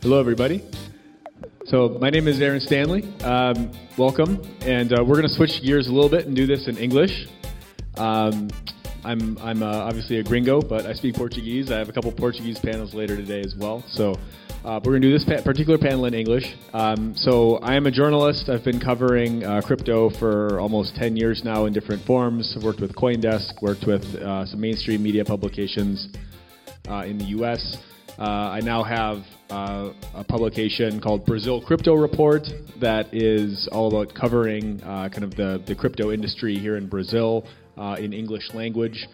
Hello, everybody. So, my name is Aaron Stanley. Um, welcome. And uh, we're going to switch gears a little bit and do this in English. Um, I'm, I'm uh, obviously a gringo, but I speak Portuguese. I have a couple Portuguese panels later today as well. So, uh, we're going to do this pa- particular panel in English. Um, so, I am a journalist. I've been covering uh, crypto for almost 10 years now in different forms. I've worked with Coindesk, worked with uh, some mainstream media publications uh, in the US. Uh, I now have uh, a publication called Brazil Crypto Report that is all about covering uh, kind of the, the crypto industry here in Brazil uh, in English language.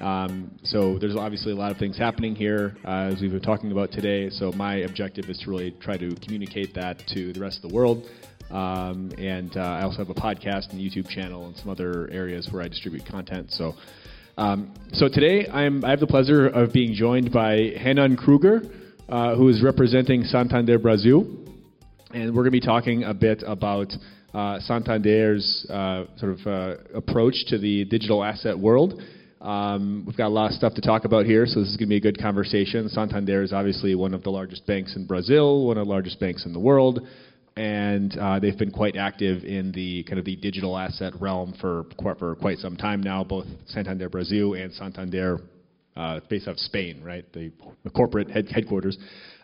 Um, so there's obviously a lot of things happening here uh, as we've been talking about today. So my objective is to really try to communicate that to the rest of the world. Um, and uh, I also have a podcast and YouTube channel and some other areas where I distribute content. So um, so today I'm, I have the pleasure of being joined by Renan Kruger, uh, who is representing Santander Brazil, and we're going to be talking a bit about uh, Santander's uh, sort of uh, approach to the digital asset world. Um, we've got a lot of stuff to talk about here, so this is going to be a good conversation. Santander is obviously one of the largest banks in Brazil, one of the largest banks in the world and uh, they've been quite active in the kind of the digital asset realm for for quite some time now. Both Santander Brazil and Santander, uh, based out of Spain, right? The, the corporate head, headquarters.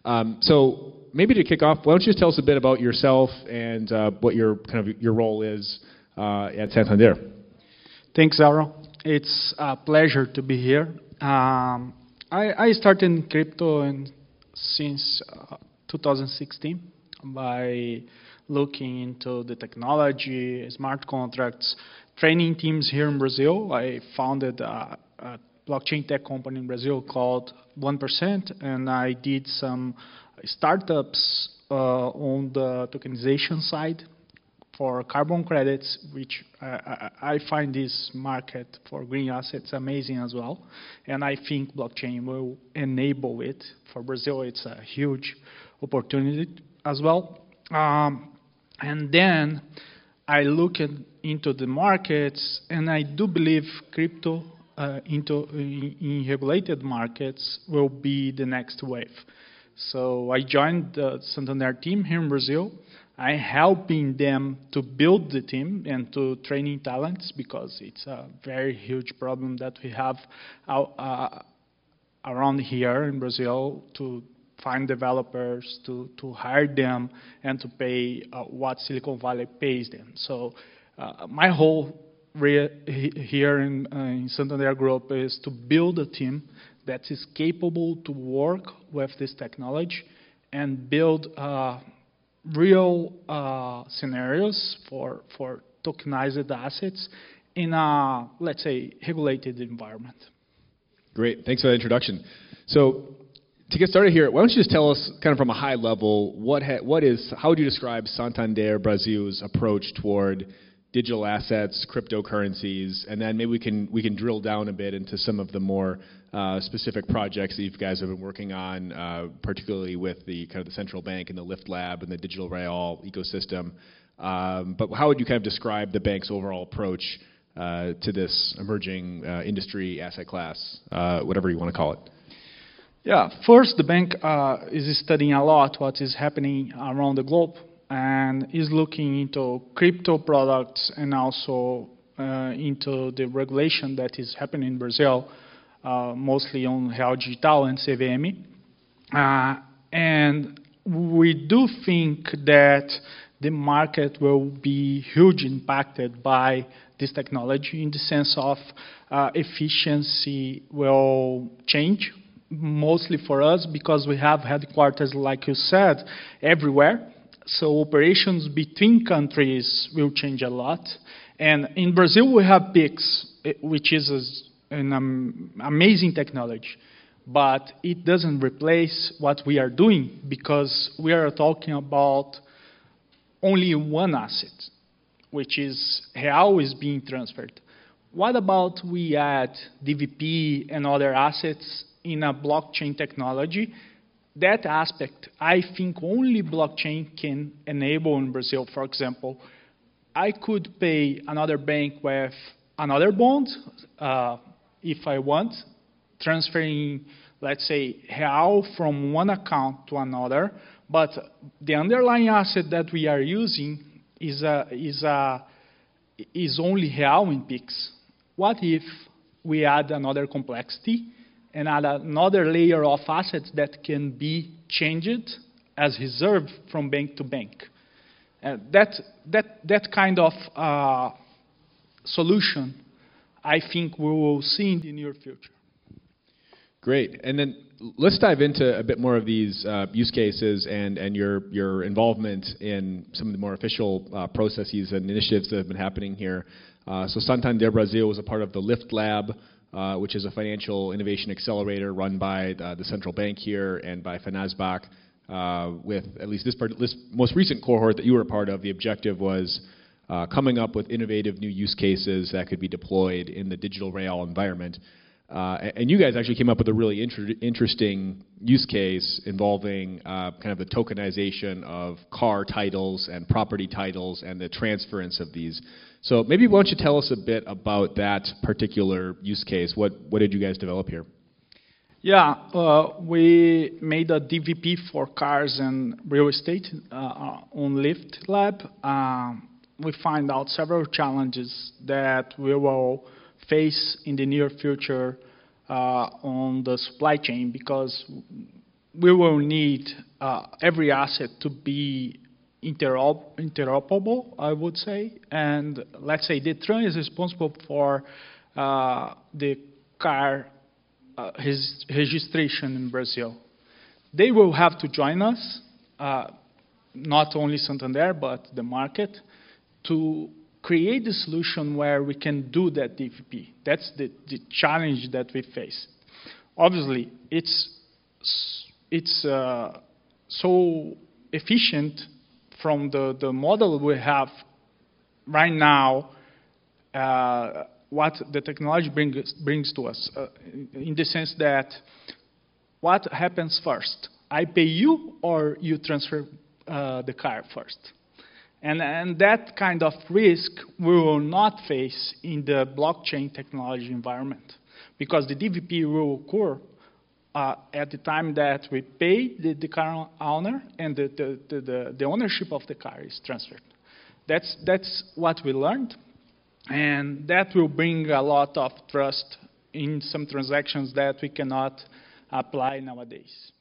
Um, so maybe to kick off, why don't you just tell us a bit about yourself and uh, what your kind of your role is uh, at Santander? Thanks, Aaron. It's a pleasure to be here. Um, I, I, started in crypto in, since uh, 2016 by looking into the technology, smart contracts, training teams here in Brazil. I founded a, a blockchain tech company in Brazil called 1%, and I did some startups uh, on the tokenization side for carbon credits, which I, I, find this market for green assets amazing as well. And I think blockchain will enable it. For Brazil, it's a huge opportunity as well. Um, and then I look at, into the markets, and I do believe crypto uh, into in, in, regulated markets will be the next wave. So I joined the Santander team here in Brazil. I helping them to build the team and to training talents because it's a very huge problem that we have out, uh, around here in Brazil to find developers, to, to hire them, and to pay uh, what Silicon Valley pays them. So uh, my whole here in, uh, in Santander Group is to build a team that is capable to work with this technology and build uh, real uh, scenarios for, for tokenized assets in a, let's say, regulated environment. Great. Thanks for that introduction. So to get started here, why don't you just tell us, kind of from a high level, what ha- what is how would you describe Santander Brazil's approach toward digital assets, cryptocurrencies, and then maybe we can we can drill down a bit into some of the more uh, specific projects that you guys have been working on, uh, particularly with the kind of the central bank and the Lift Lab and the digital real ecosystem. Um, but how would you kind of describe the bank's overall approach uh, to this emerging uh, industry asset class, uh, whatever you want to call it? Yeah, first, the bank uh, is studying a lot what is happening around the globe and is looking into crypto products and also uh, into the regulation that is happening in Brazil, uh, mostly on Real Digital and CVM. Uh, and we do think that the market will be hugely impacted by this technology in the sense of uh, efficiency will change mostly for us because we have headquarters, like you said, everywhere. So operations between countries will change a lot. And in Brazil, we have Pix, eh, which is an amazing technology. But it doesn't replace what we are doing because we are talking about only one asset, which is real is being transferred. What about we add DVP and other assets in a blockchain technology. That aspect, I think only blockchain can enable in Brazil. For example, I could pay another bank with another bond uh, if I want, transferring let's say, real from one account to another, but the underlying asset that we are using is, a, is, a, is only real in PIX. What if we add another complexity and add another layer of assets that can be changed as reserve from bank to bank? Uh, that, that, that kind of uh, solution, I think we will see in the near future. Great. And then let's dive into a bit more of these uh, use cases and, and your, your involvement in some of the more official uh, processes and initiatives that have been happening here. Uh, so Santander Brazil was a part of the LIFT Lab, uh, which is a financial innovation accelerator run by the, the central bank here and by Fenasbac. Uh, with at least this, part, this most recent cohort that you were a part of, the objective was uh, coming up with innovative new use cases that could be deployed in the digital real environment. Uh, and you guys actually came up with a really inter- interesting use case involving uh, kind of the tokenization of car titles and property titles and the transference of these. So maybe why don't you tell us a bit about that particular use case? What what did you guys develop here? Yeah, uh, we made a DVP for cars and real estate uh, on Lift Lab. Um, we find out several challenges that we will face in the near future uh, on the supply chain because we will need uh, every asset to be interop- interoperable, I would say. And let's say the Detran is responsible for uh, the car uh, his registration in Brazil. They will have to join us, uh, not only Santander, but the market, to create a solution where we can do that DVP. That's the, the challenge that we face. Obviously, it's it's uh, so efficient from the, the model we have right now. Uh, what the technology brings brings to us, uh, in the sense that what happens first? I pay you, or you transfer uh, the car first? And, and that kind of risk we will not face in the blockchain technology environment because the DVP will occur uh, at the time that we pay the, the car owner and the, the, the, the, ownership of the car is transferred. That's, that's what we learned, and that will bring a lot of trust in some transactions that we cannot apply nowadays.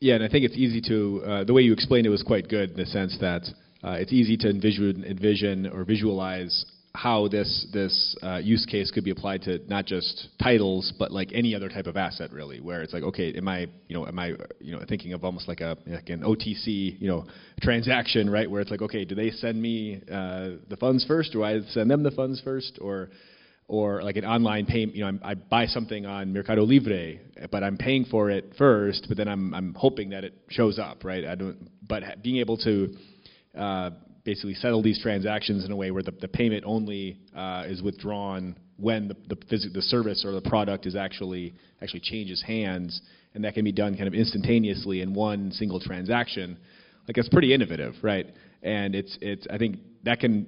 Yeah, and I think it's easy to, uh, the way you explained it was quite good in the sense that uh, it's easy to envision, envision or visualize how this this uh, use case could be applied to not just titles, but like any other type of asset, really. Where it's like, okay, am I, you know, am I, you know, thinking of almost like a like an OTC, you know, transaction, right? Where it's like, okay, do they send me uh, the funds first, do I send them the funds first, or or like an online payment, you know, I'm, i buy something on Mercado Libre, but I'm paying for it first, but then I'm I'm hoping that it shows up, right? I don't, but being able to uh, basically settle these transactions in a way where the, the payment only uh, is withdrawn when the, the, phys- the service or the product is actually actually changes hands, and that can be done kind of instantaneously in one single transaction. Like that's pretty innovative, right? And it's it's I think that can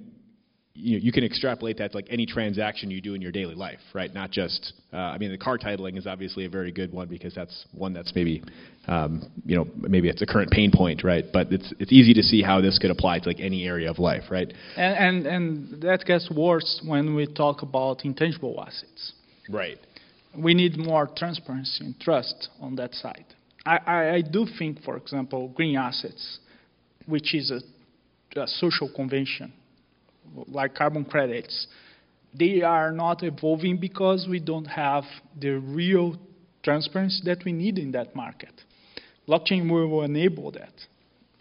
you, you can extrapolate that to like any transaction you do in your daily life, right? Not just, uh, I mean, the car titling is obviously a very good one because that's one that's maybe, um, you know, maybe it's a current pain point, right? But it's it's easy to see how this could apply to like any area of life, right? And and, and that gets worse when we talk about intangible assets. Right. We need more transparency and trust on that side. I, I, I do think, for example, green assets, which is a, a social convention like carbon credits, they are not evolving because we don't have the real transparency that we need in that market. Blockchain will enable that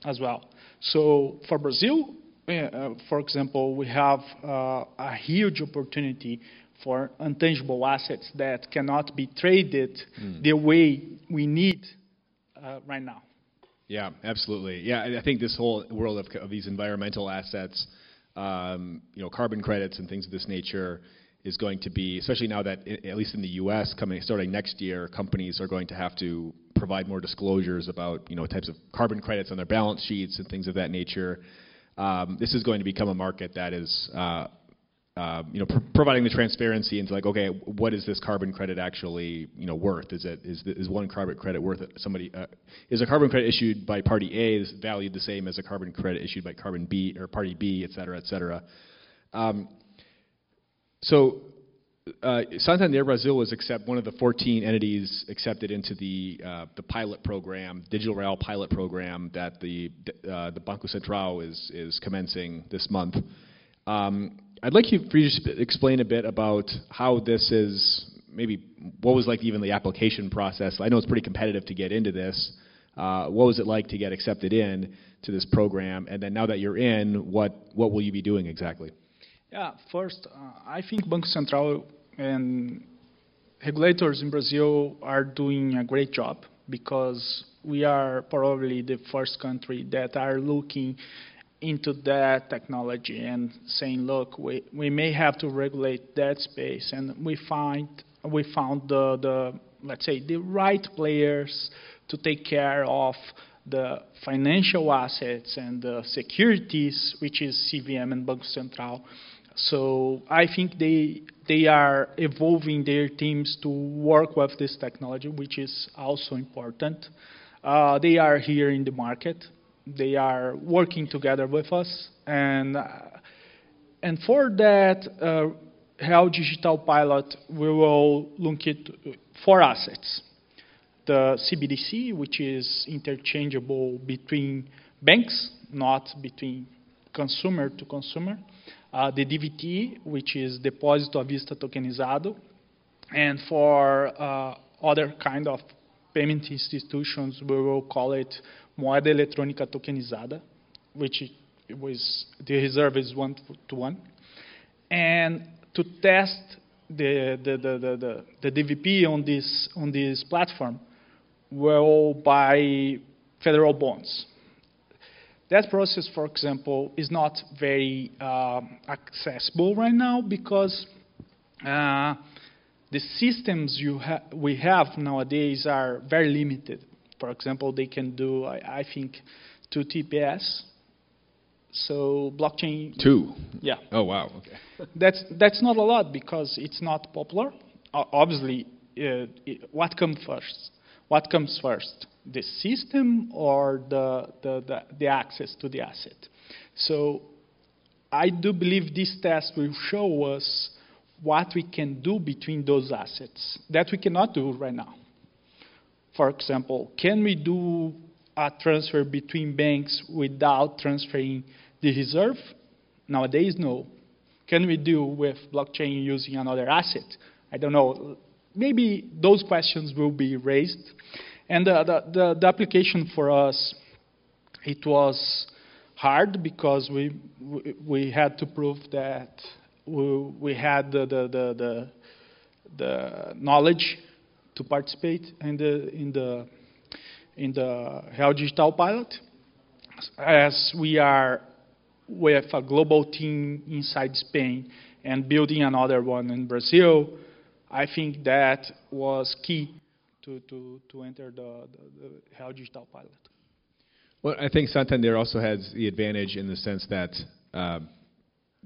as well. So for Brazil, uh, for example, we have uh, a huge opportunity for intangible assets that cannot be traded mm. the way we need uh, right now. Yeah, absolutely. Yeah, I think this whole world of, of these environmental assets um, you know, carbon credits and things of this nature is going to be, especially now that, at least in the U.S., coming starting next year, companies are going to have to provide more disclosures about, you know, types of carbon credits on their balance sheets and things of that nature. Um, this is going to become a market that is uh, uh, you know, pr- providing the transparency into like, okay, what is this carbon credit actually, you know, worth? Is it is is one carbon credit worth it? Somebody uh, is a carbon credit issued by party A is valued the same as a carbon credit issued by carbon B or party B, et cetera, et cetera. Um, so uh, Santander Brazil was accept one of the 14 entities accepted into the uh, the pilot program, Digital Real pilot program that the uh, the Banco Central is is commencing this month. Um, I'd like you for you to explain a bit about how this is maybe what was like even the application process. I know it's pretty competitive to get into this. Uh, what was it like to get accepted in to this program? And then now that you're in, what what will you be doing exactly? Yeah, first, uh, I think Banco Central and regulators in Brazil are doing a great job because we are probably the first country that are looking into that technology and saying, look, we, we may have to regulate that space, and we find we found the, the let's say the right players to take care of the financial assets and the securities, which is CVM and Banco Central. So I think they they are evolving their teams to work with this technology, which is also important. Uh, they are here in the market. They are working together with us, and uh, and for that, uh, Real Digital Pilot, we will look at four assets: the CBDC, which is interchangeable between banks, not between consumer to consumer. Uh, the DVT, which is Depósito à Vista Tokenizado, and for uh, other kind of payment institutions, we will call it Moeda Eletrônica Tokenizada, which was the reserve is one to one. And to test the, the, the, the, the DVP on this, on this platform, we'll buy federal bonds. That process, for example, is not very uh, accessible right now because uh, the systems ha we have nowadays are very limited. For example, they can do, I, I think, two TPS. So blockchain. Two. Yeah. Oh wow. Okay. that's that's not a lot because it's not popular. Uh, obviously, it, what comes first? What comes first? the system or the, the, the, the access to the asset. So I do believe this test will show us what we can do between those assets that we cannot do right now. For example, can we do a transfer between banks without transferring the reserve? Nowadays, no. Can we do with blockchain using another asset? I don't know. Maybe those questions will be raised. And the, the, the, application for us, it was hard because we, we had to prove that we, we had the, the, the, the, knowledge to participate in the, in the, in the Real Digital Pilot. As we are with a global team inside Spain and building another one in Brazil, I think that was key to, to, to enter the, the, the Real Digital Pilot. Well, I think Santander also has the advantage in the sense that uh,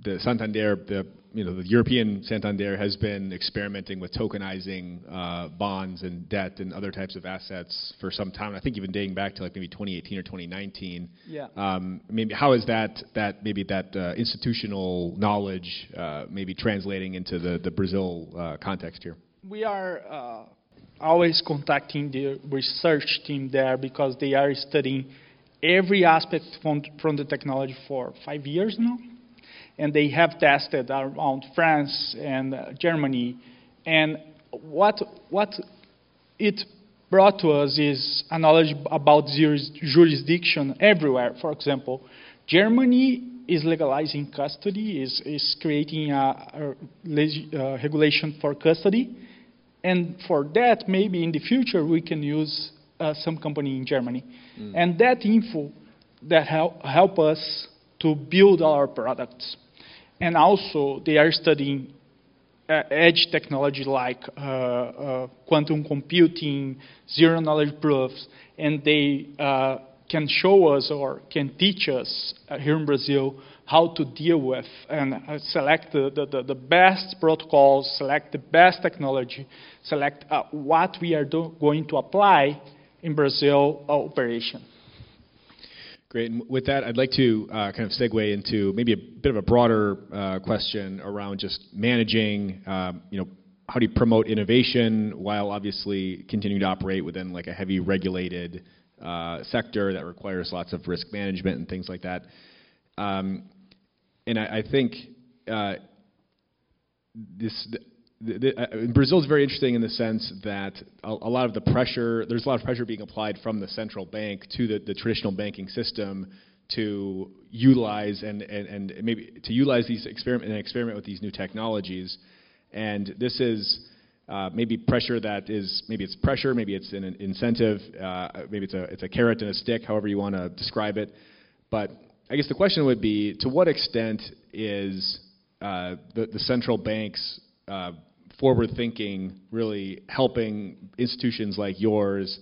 the Santander, the you know the European Santander has been experimenting with tokenizing uh, bonds and debt and other types of assets for some time. I think even dating back to like maybe 2018 or 2019. Yeah. Um, maybe how is that that maybe that uh, institutional knowledge uh, maybe translating into the the Brazil uh, context here? We are uh, always contacting the research team there because they are studying every aspect from, from the technology for five years now. And they have tested around France and Germany. And what, what it brought to us is a knowledge about jurisdiction everywhere. For example, Germany is legalizing custody, is, is creating a, a, a regulation for custody and for that, maybe in the future, we can use uh, some company in Germany. Mm. And that info that help, help us to build our products. And also, they are studying uh, edge technology like uh, uh quantum computing, zero knowledge proofs, and they uh, can show us or can teach us uh, here in Brazil how to deal with and uh, select the, the, the, best protocols, select the best technology, select what we are do- going to apply in Brazil operation. Great. And with that, I'd like to uh, kind of segue into maybe a bit of a broader uh, question around just managing, um, you know, how do you promote innovation while obviously continuing to operate within like a heavy regulated uh, sector that requires lots of risk management and things like that. Um, and I, I think uh, this Brazil is very interesting in the sense that a, a, lot of the pressure, there's a lot of pressure being applied from the central bank to the, the traditional banking system to utilize and, and, and maybe to utilize these experiment and experiment with these new technologies. And this is uh, maybe pressure that is maybe it's pressure, maybe it's an incentive, uh, maybe it's a it's a carrot and a stick, however you want to describe it. But I guess the question would be, to what extent is uh, the, the central bank's uh, forward thinking really helping institutions like yours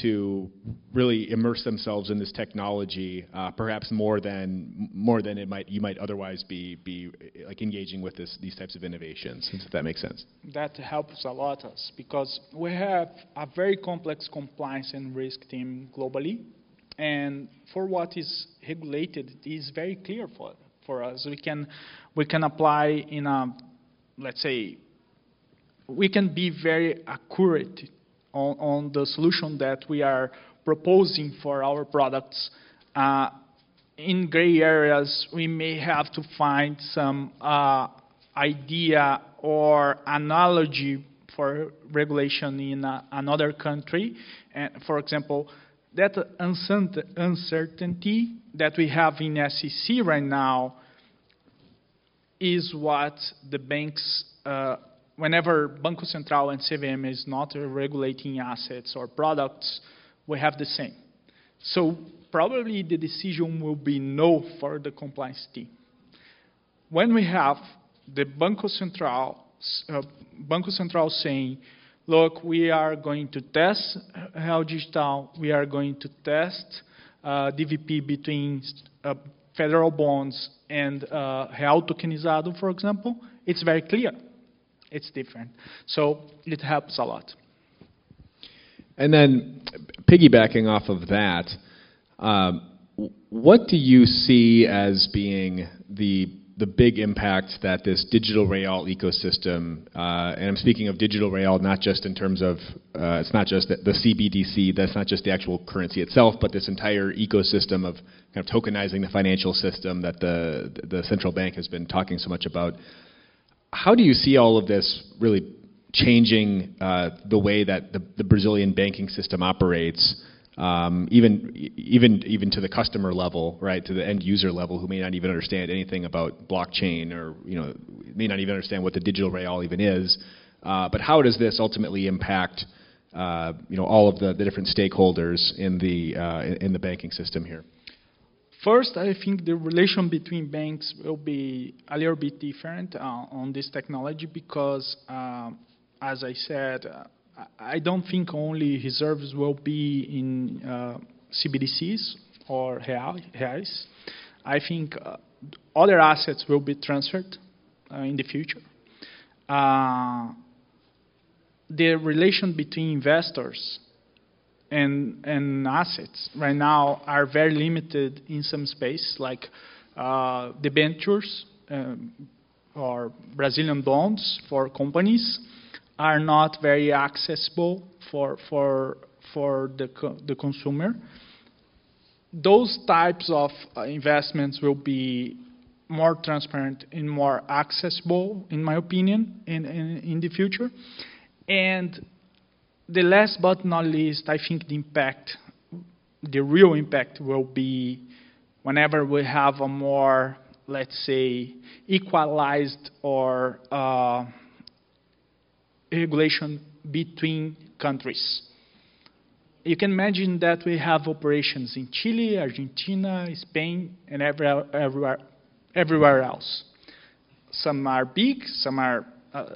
to really immerse themselves in this technology, uh, perhaps more than more than it might you might otherwise be be like engaging with this these types of innovations. If that makes sense. That helps a lot us because we have a very complex compliance and risk team globally, and for what is regulated, it is very clear for for us. We can we can apply in a let's say we can be very accurate on, on the solution that we are proposing for our products. Uh, in gray areas, we may have to find some uh, idea or analogy for regulation in uh, another country. And for example, that uncertainty that we have in SEC right now is what the banks uh, whenever Banco Central and CVM is not regulating assets or products, we have the same. So probably the decision will be no for the compliance team. When we have the Banco Central, uh, Banco Central saying, look, we are going to test how Digital, we are going to test uh, DVP between uh, federal bonds and uh, Real Tokenizado, for example, it's very clear it's different. So it helps a lot. And then, piggybacking off of that, um, what do you see as being the the big impact that this digital real ecosystem, uh, and I'm speaking of digital real not just in terms of uh, it's not just the, the, CBDC, that's not just the actual currency itself, but this entire ecosystem of kind of tokenizing the financial system that the the central bank has been talking so much about how do you see all of this really changing uh, the way that the, the, Brazilian banking system operates, um, even even even to the customer level, right, to the end user level, who may not even understand anything about blockchain or you know may not even understand what the digital real even is. Uh, but how does this ultimately impact uh, you know all of the, the different stakeholders in the uh, in the banking system here? First, I think the relation between banks will be a little bit different uh, on this technology because, uh, as I said, uh, I don't think only reserves will be in uh, CBDCs or reais. I think uh, other assets will be transferred uh, in the future. the relation between investors and, and assets right now are very limited in some space, like uh, debentures um, or Brazilian bonds for companies are not very accessible for, for, for the, co- the consumer. Those types of uh, investments will be more transparent and more accessible, in my opinion, in, in, in the future. And the last but not least, I think the impact, the real impact will be whenever we have a more, let's say, equalized or uh, regulation between countries. You can imagine that we have operations in Chile, Argentina, Spain, and everywhere, everywhere else. Some are big, some are uh,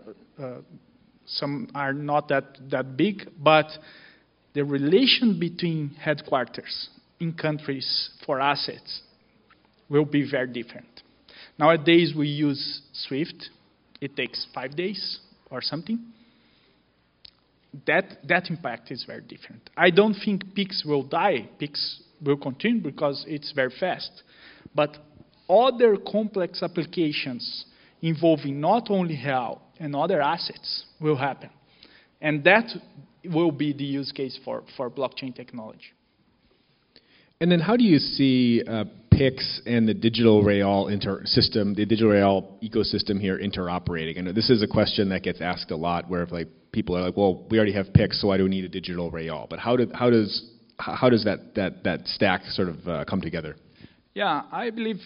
uh, some are not that, that big, but the relation between headquarters in countries for assets will be very different. Nowadays, we use Swift. It takes five days or something. That, that impact is very different. I don't think PIX will die. PIX will continue because it's very fast. But other complex applications involving not only real and other assets will happen. And that will be the use case for, for blockchain technology. And then how do you see uh, PIX and the digital real inter system, the digital real ecosystem here interoperating? And this is a question that gets asked a lot where like people are like, well, we already have PIX, so why do we need a digital real? But how, do, how does, how does that, that, that stack sort of uh, come together? Yeah, I believe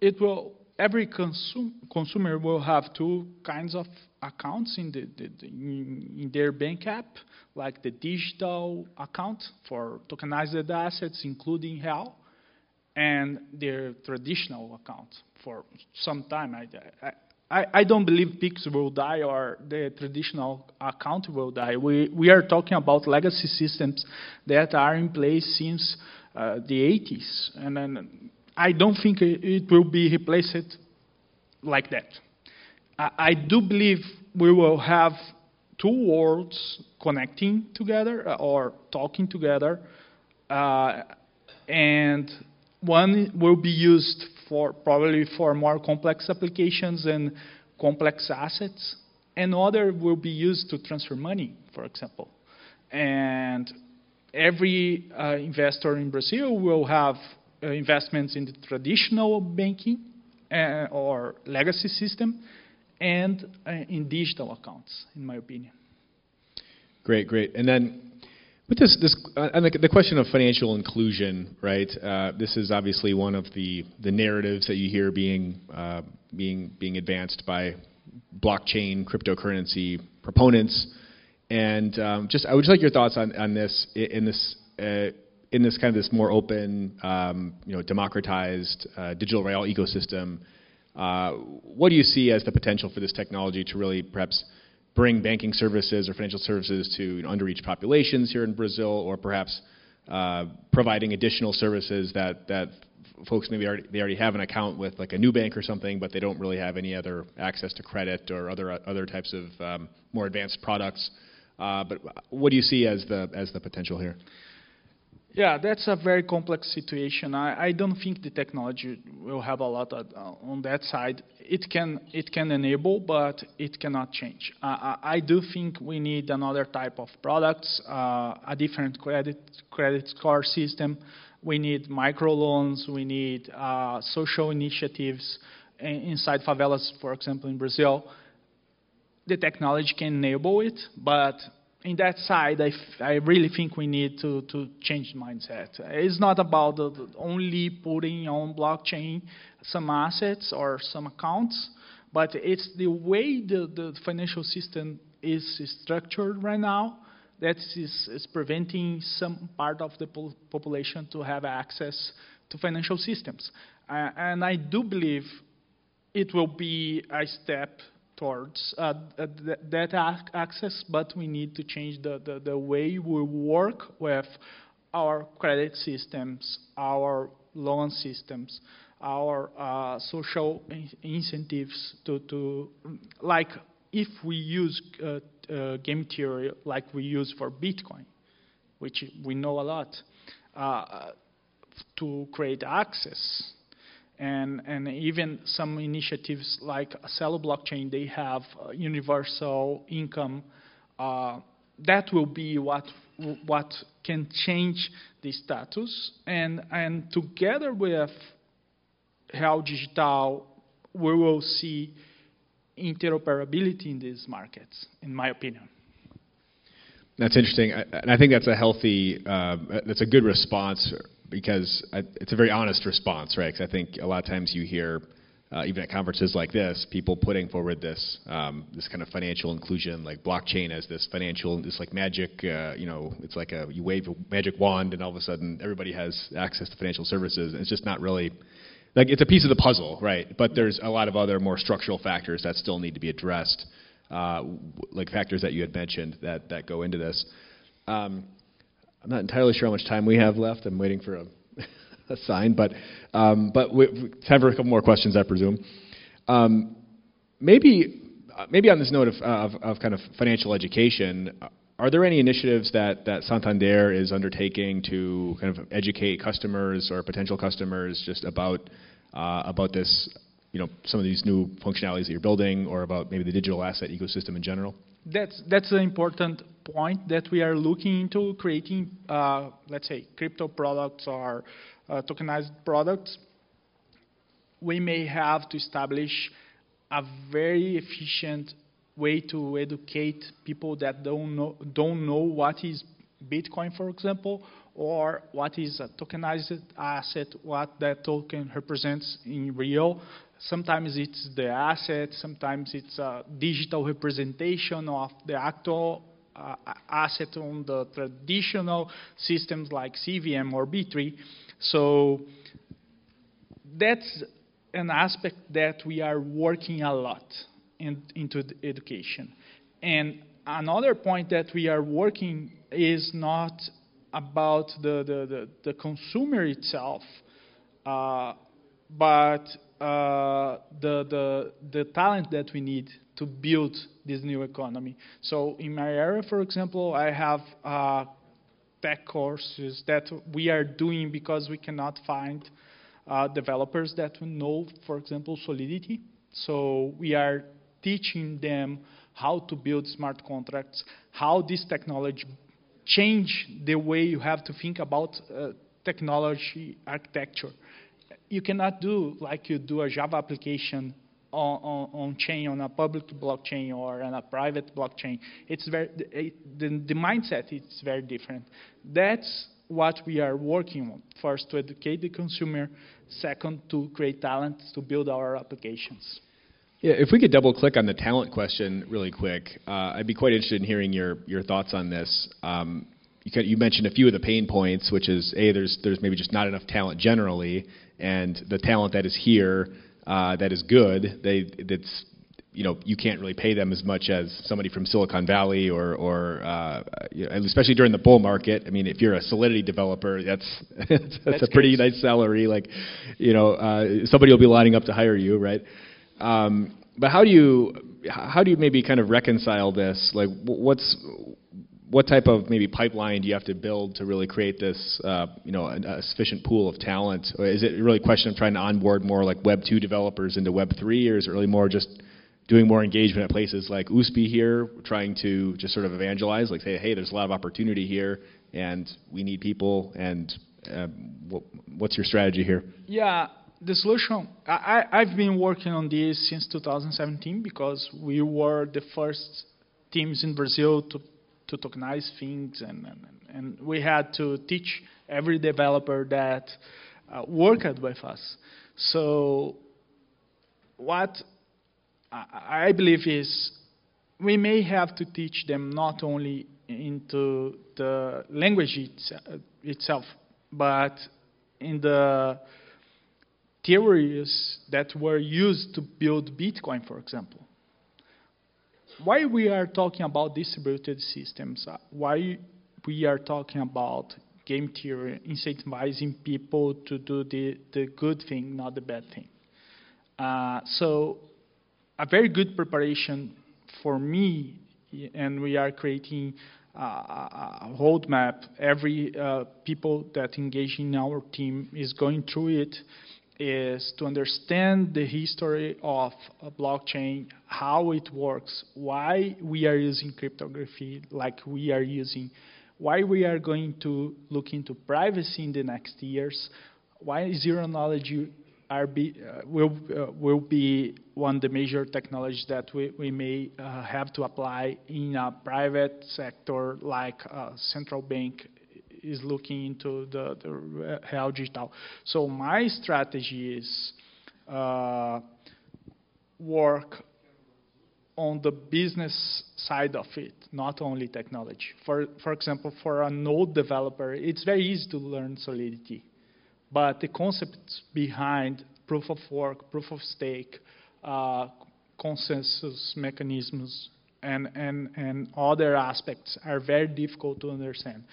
it will every consum consumer will have two kinds of accounts in, the, the, the in, their bank app, like the digital account for tokenized assets, including real, and their traditional account for some time. I, I, I don't believe PIX will die or the traditional account will die. We, we are talking about legacy systems that are in place since uh, the 80s, and then I don't think it will be replaced like that. I, do believe we will have two worlds connecting together uh, or talking together, uh, and one will be used for probably for more complex applications and complex assets, and other will be used to transfer money, for example. And every uh, investor in Brazil will have uh, investments in the traditional banking uh, or legacy system and uh, in digital accounts, in my opinion. Great, great. And then with this, this uh, and the, the, question of financial inclusion, right? Uh, this is obviously one of the, the narratives that you hear being uh, being being advanced by blockchain cryptocurrency proponents. And um, just, I would just like your thoughts on, on this in this uh, in this kind of this more open, um, you know, democratized uh, digital real ecosystem, what do you see as the potential for this technology to really perhaps bring banking services or financial services to you know, underreached populations here in Brazil, or perhaps uh, providing additional services that that folks maybe already, they already have an account with like a new bank or something, but they don't really have any other access to credit or other other types of um, more advanced products. Uh, but what do you see as the as the potential here? Yeah, that's a very complex situation. I, I don't think the technology will have a lot of, uh, on that side. It can it can enable, but it cannot change. I, I do think we need another type of products, uh, a different credit credit score system. We need microloans. We need uh, social initiatives inside favelas, for example, in Brazil. The technology can enable it, but in that side, I, I really think we need to, to change mindset. It's not about the, the only putting on blockchain some assets or some accounts, but it's the way the, the financial system is structured right now that is, is preventing some part of the po population to have access to financial systems. Uh, and I do believe it will be a step towards uh, that access, but we need to change the, the, the way we work with our credit systems, our loan systems, our uh, social incentives to, to, like if we use uh, uh, game theory like we use for Bitcoin, which we know a lot, uh, to create access and, and even some initiatives like Celo blockchain, they have universal income. Uh, that will be what what can change the status, and and together with Real Digital, we will see interoperability in these markets, in my opinion. That's interesting, and I think that's a healthy, uh, that's a good response because I, it's a very honest response, right? Because I think a lot of times you hear, uh, even at conferences like this, people putting forward this um, this kind of financial inclusion, like blockchain as this financial, this like magic, uh, you know, it's like a you wave a magic wand and all of a sudden everybody has access to financial services. And it's just not really like it's a piece of the puzzle, right? But there's a lot of other more structural factors that still need to be addressed, uh, like factors that you had mentioned that that go into this. Um, I'm not entirely sure how much time we have left. I'm waiting for a, a sign, but um, but we, time for a couple more questions, I presume. Um, maybe, uh, maybe on this note of, of, of, kind of financial education, are there any initiatives that, that Santander is undertaking to kind of educate customers or potential customers just about uh, about this, you know, some of these new functionalities that you're building, or about maybe the digital asset ecosystem in general? That's that's an important point that we are looking into creating, uh, let's say, crypto products or uh, tokenized products. We may have to establish a very efficient way to educate people that don't know don't know what is Bitcoin, for example, or what is a tokenized asset, what that token represents in real. Sometimes it's the asset, sometimes it's a digital representation of the actual uh, asset on the traditional systems like CVM or B3. So that's an aspect that we are working a lot in, into education. And another point that we are working is not about the, the, the, the consumer itself, uh, but uh, the, the, the talent that we need to build this new economy. So in my area, for example, I have uh, tech courses that we are doing because we cannot find uh, developers that know, for example, Solidity. So we are teaching them how to build smart contracts, how this technology change the way you have to think about uh, technology architecture. You cannot do like you do a Java application on, on, on, chain, on a public blockchain or on a private blockchain. It's very the, the mindset is very different. That's what we are working on. First, to educate the consumer. Second, to create talent to build our applications. Yeah, if we could double click on the talent question really quick, uh, I'd be quite interested in hearing your, your thoughts on this. Um, you, you, mentioned a few of the pain points, which is a there's there's maybe just not enough talent generally, and the talent that is here uh, that is good, they that's you know you can't really pay them as much as somebody from Silicon Valley or or uh, you know, especially during the bull market. I mean, if you're a Solidity developer, that's that's, that's, a pretty nice salary. Like, you know, uh, somebody will be lining up to hire you, right? Um, but how do you how do you maybe kind of reconcile this? Like, what's what type of maybe pipeline do you have to build to really create this, uh, you know, a, a, sufficient pool of talent? Or is it really a question of trying to onboard more like Web 2 developers into Web 3, or is it really more just doing more engagement at places like USP here, trying to just sort of evangelize, like say, hey, there's a lot of opportunity here, and we need people, and uh, what, what's your strategy here? Yeah, the solution, I, I've been working on this since 2017 because we were the first teams in Brazil to, to tokenize things, and, and, and we had to teach every developer that uh, worked with us. So, what I, I believe is we may have to teach them not only into the language itself, but in the theories that were used to build Bitcoin, for example. Why we are talking about distributed systems? Uh, why we are talking about game theory, incentivizing people to do the, the good thing, not the bad thing. Uh, so, a very good preparation for me, and we are creating uh, a roadmap. Every uh, people that engage in our team is going through it is to understand the history of a blockchain, how it works, why we are using cryptography like we are using, why we are going to look into privacy in the next years, why zero knowledge be, uh, will, uh, will be one of the major technologies that we, we may uh, have to apply in a private sector like a central bank is looking into the, the real digital. So my strategy is uh, work on the business side of it, not only technology. For, for example, for a node developer, it's very easy to learn Solidity. But the concepts behind proof of work, proof of stake, uh, consensus mechanisms, and, and, and other aspects are very difficult to understand.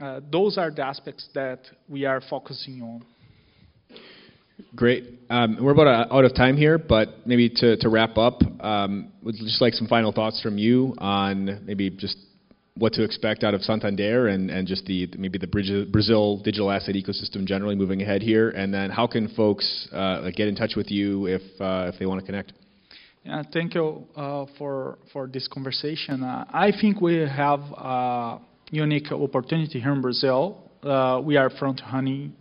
Uh, those are the aspects that we are focusing on. Great. Um, we're about uh, out of time here, but maybe to, to wrap up, um, would just like some final thoughts from you on maybe just what to expect out of Santander and, and just the maybe the Brazil digital asset ecosystem generally moving ahead here, and then how can folks uh, get in touch with you if uh, if they want to connect? Yeah, thank you uh, for for this conversation. Uh, I think we have a unique opportunity here in Brazil. Uh, we are front running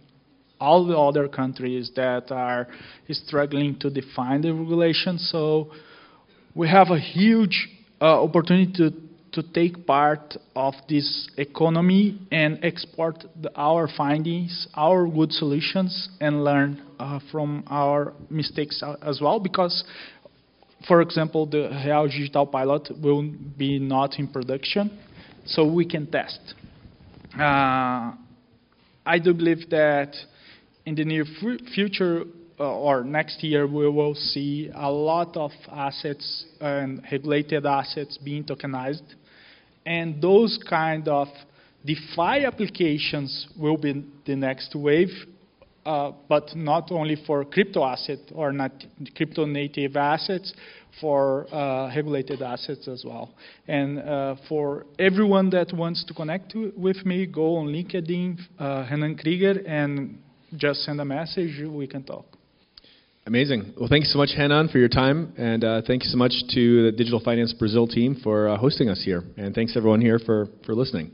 all the other countries that are struggling to define the regulation. So we have a huge uh, opportunity to to take part of this economy and export the, our findings, our good solutions, and learn uh, from our mistakes as well. Because, for example, the Real Digital Pilot will be not in production, so we can test. Uh, I do believe that in the near future, uh, or next year, we will see a lot of assets and regulated assets being tokenized and those kind of DeFi applications will be the next wave, uh, but not only for crypto asset or not crypto native assets, for uh, regulated assets as well. And uh, for everyone that wants to connect to, with me, go on LinkedIn, uh, Kruger, and just send a message. We can talk. Amazing. Well, thank you so much, Renan, for your time, and uh, thank you so much to the Digital Finance Brazil team for uh, hosting us here, and thanks everyone here for, for listening.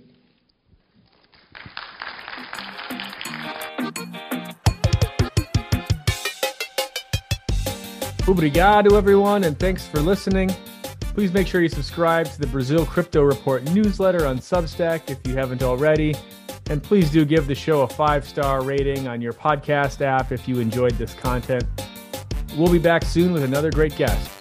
Obrigado, everyone, and thanks for listening. Please make sure you subscribe to the Brazil Crypto Report newsletter on Substack if you haven't already. And please do give the show a five star rating on your podcast app if you enjoyed this content. We'll be back soon with another great guest.